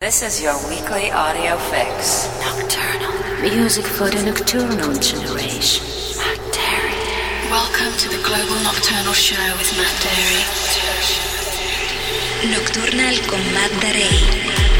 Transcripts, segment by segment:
This is your weekly audio fix. Nocturnal. Music for the nocturnal generation. Matt Darey. Welcome to the Global Nocturnal Show with Matt Darey. Nocturnal con Matt Darey.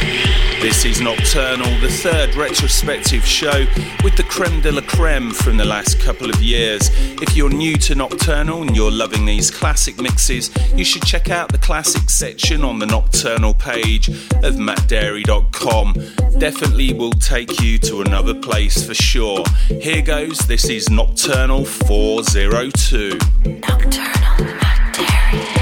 This is Nocturnal, the third retrospective show with the creme de la creme from the last couple of years. If you're new to Nocturnal and you're loving these classic mixes, you should check out the classic section on the Nocturnal page of mattdarey.com. Definitely will take you to another place for sure. Here goes, this is Nocturnal 402. Nocturnal Matt Darey.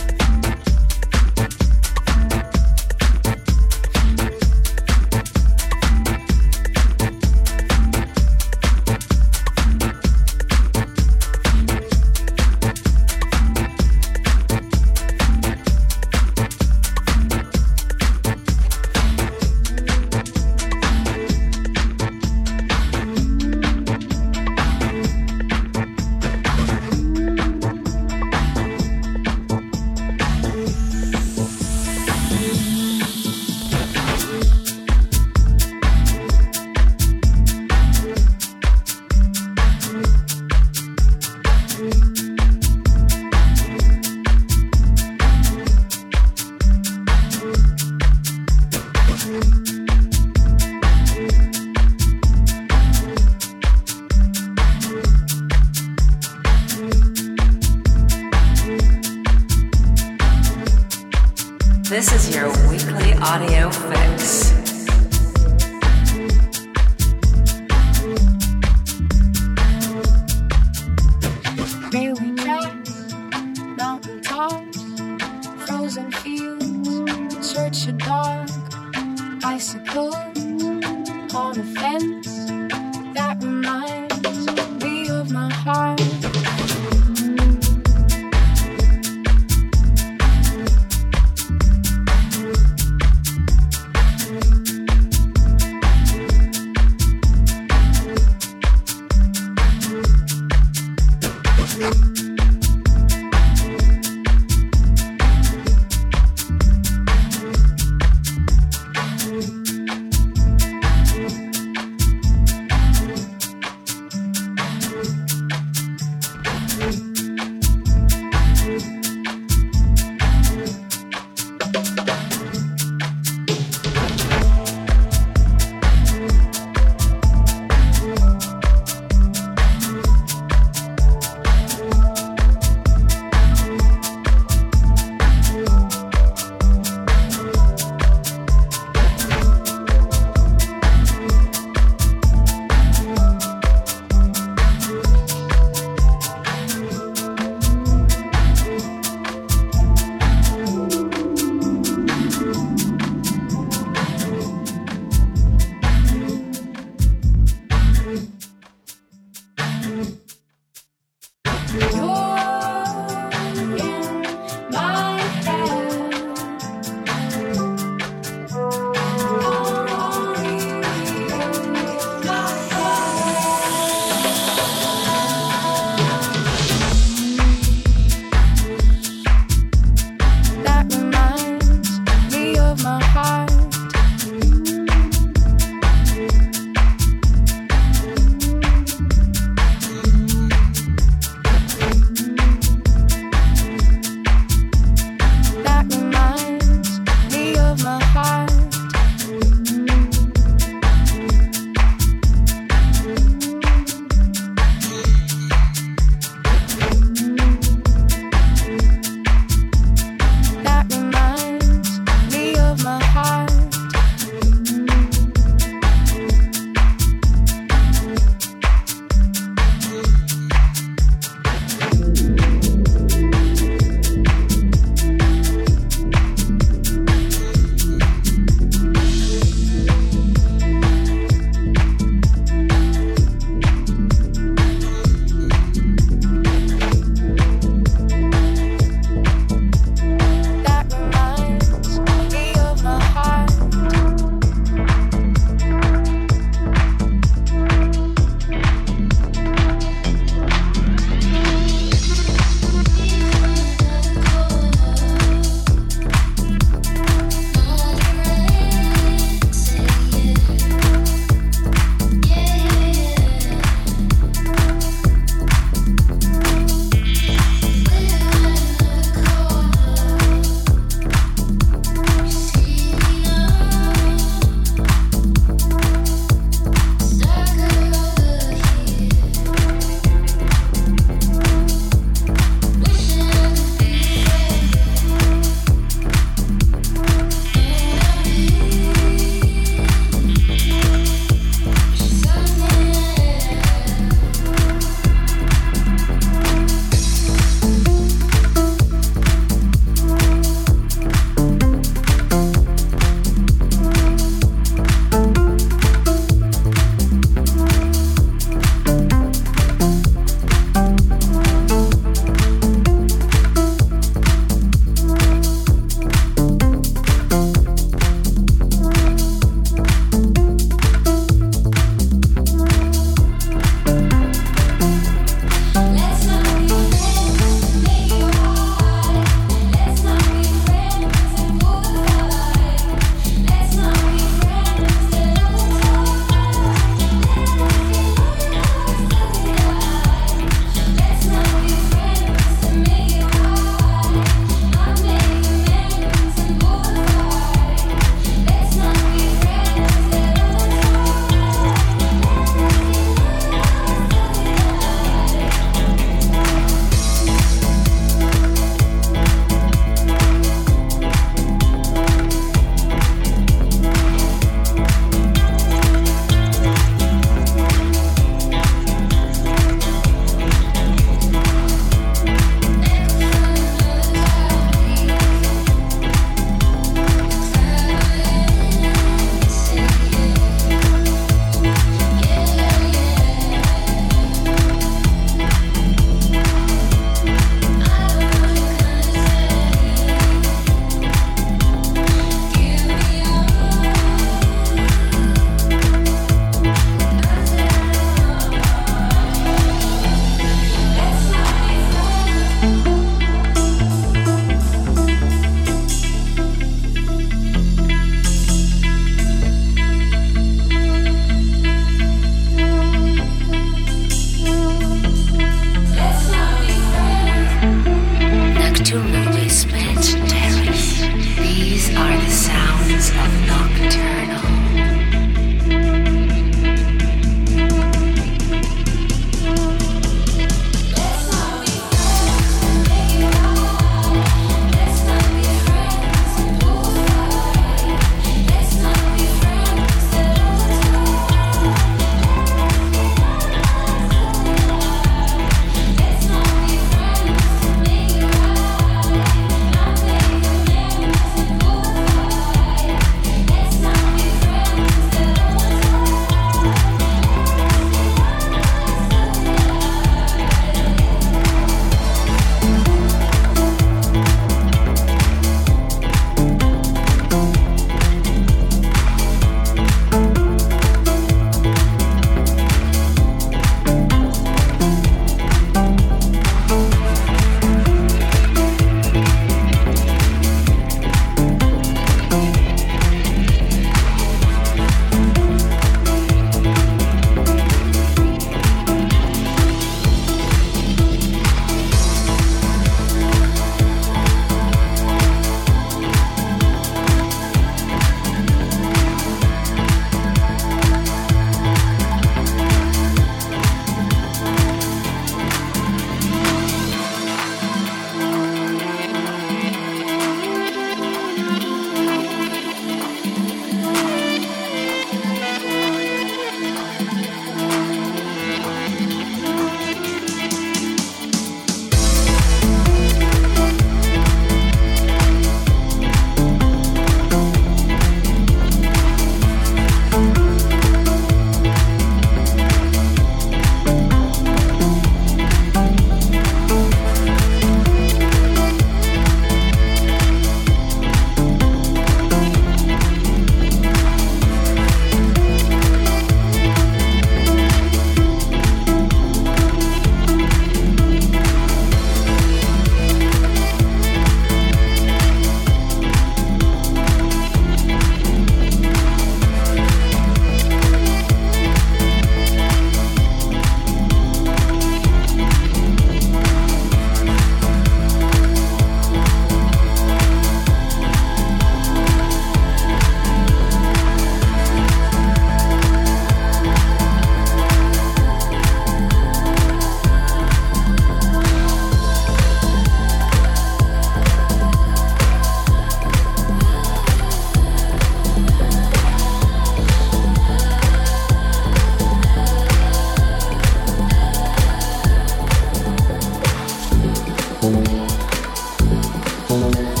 Thank you.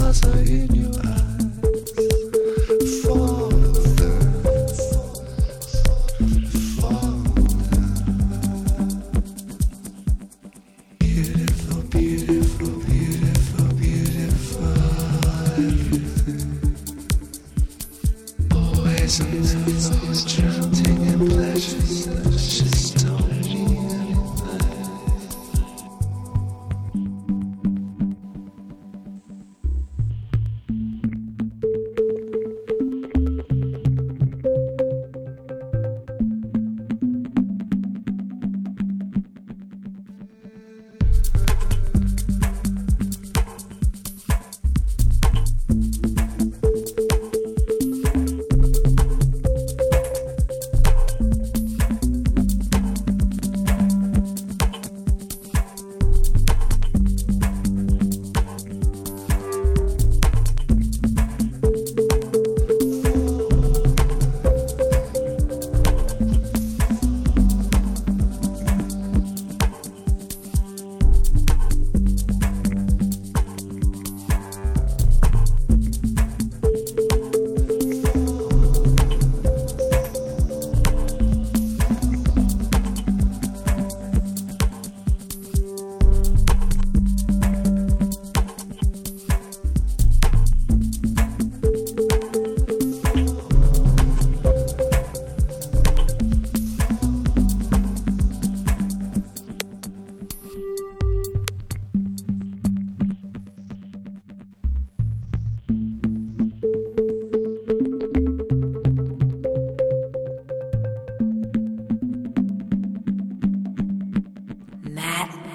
stars are in your eyes.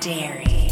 dairy.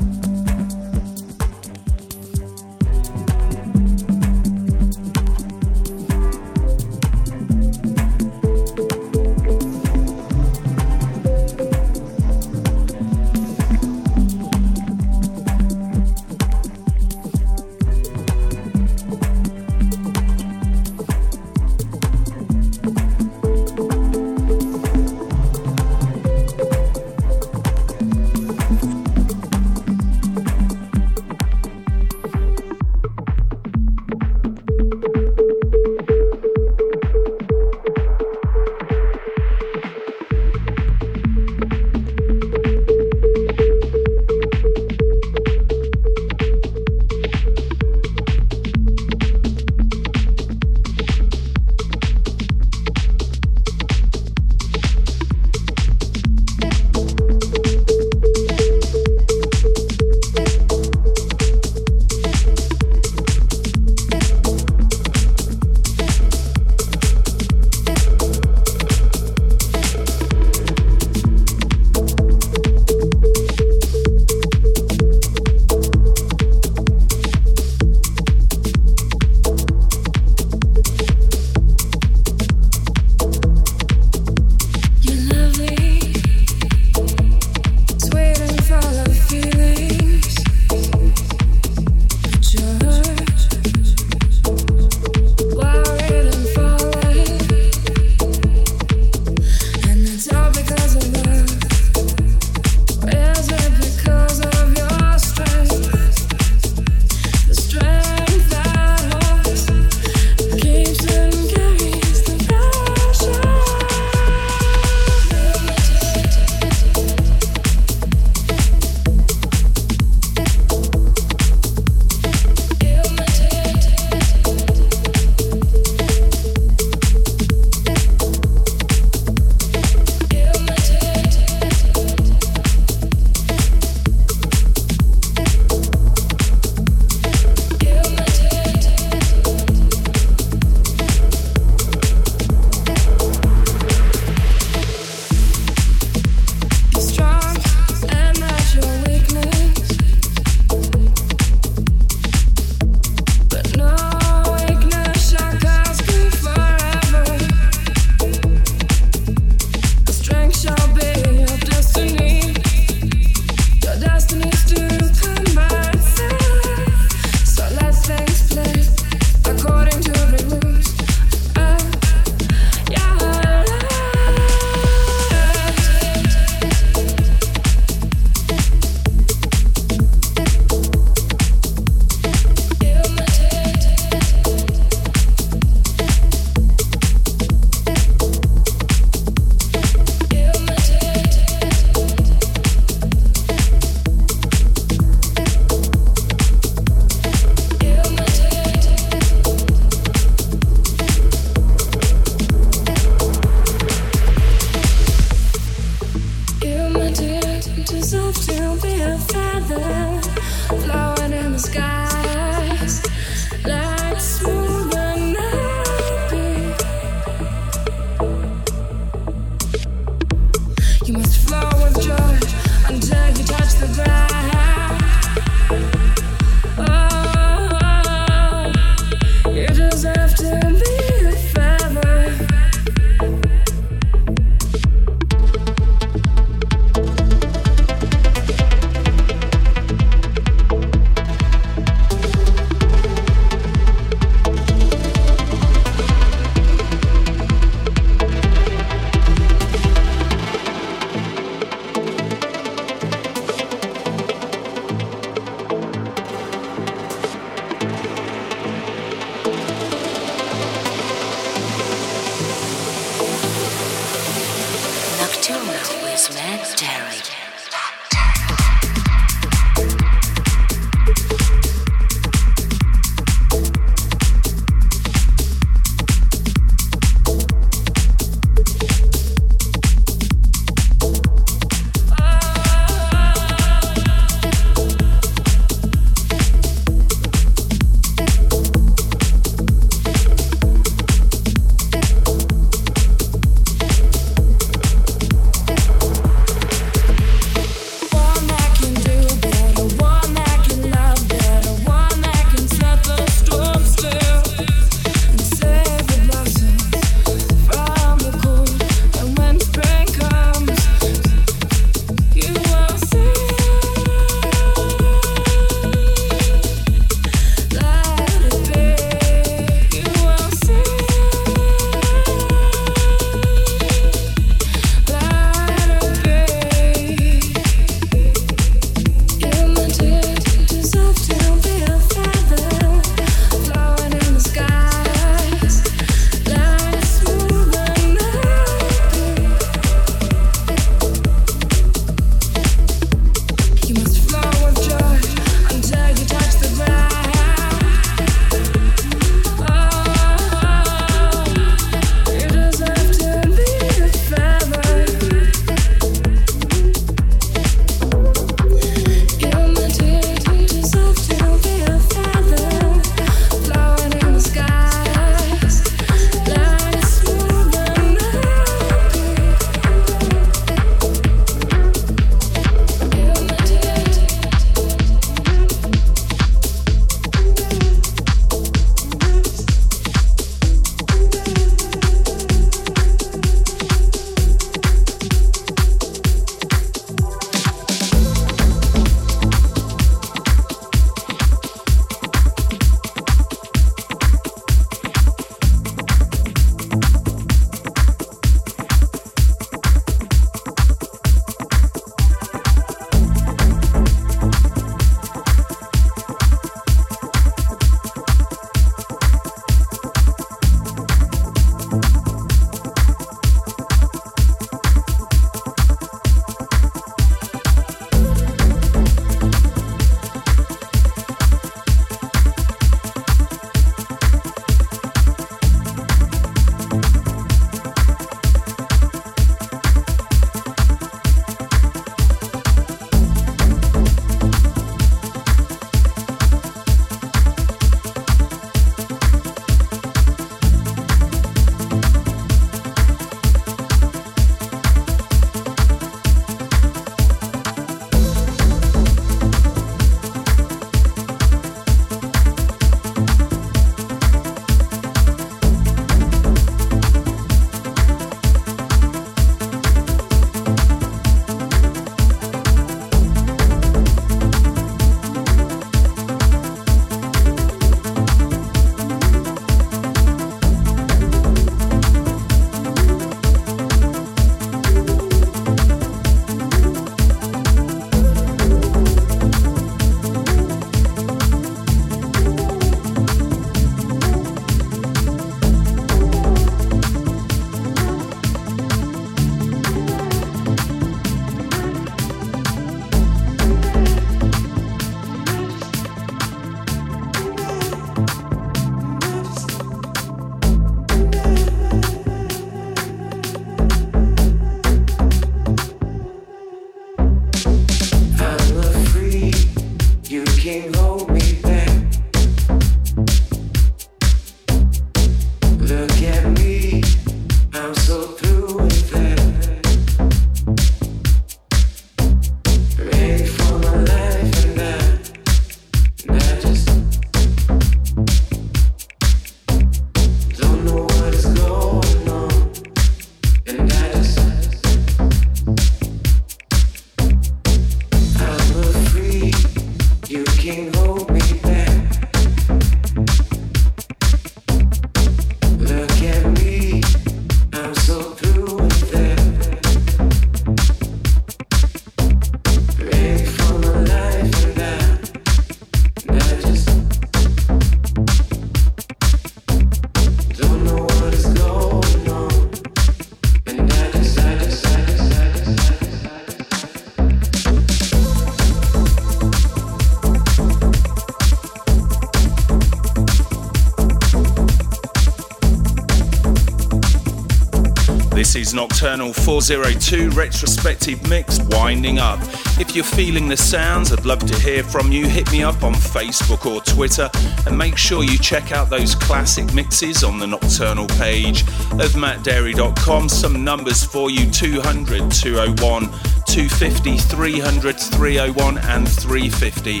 Is Nocturnal 402 retrospective mix winding up. If you're feeling the sounds, I'd love to hear from you. Hit me up on Facebook or Twitter and make sure you check out those classic mixes on the Nocturnal page of mattdarey.com. Some numbers for you 200, 201, 250, 300, 301, and 350.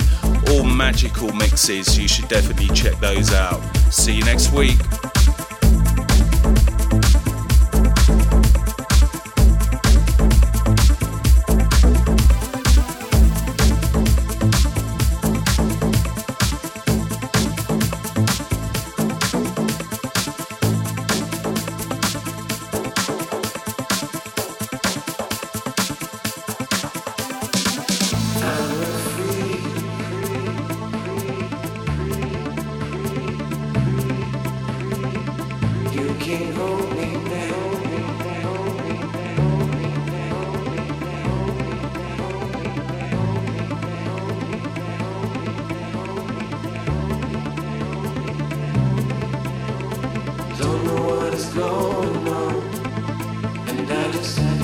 All magical mixes. You should definitely check those out. See you next week. And I just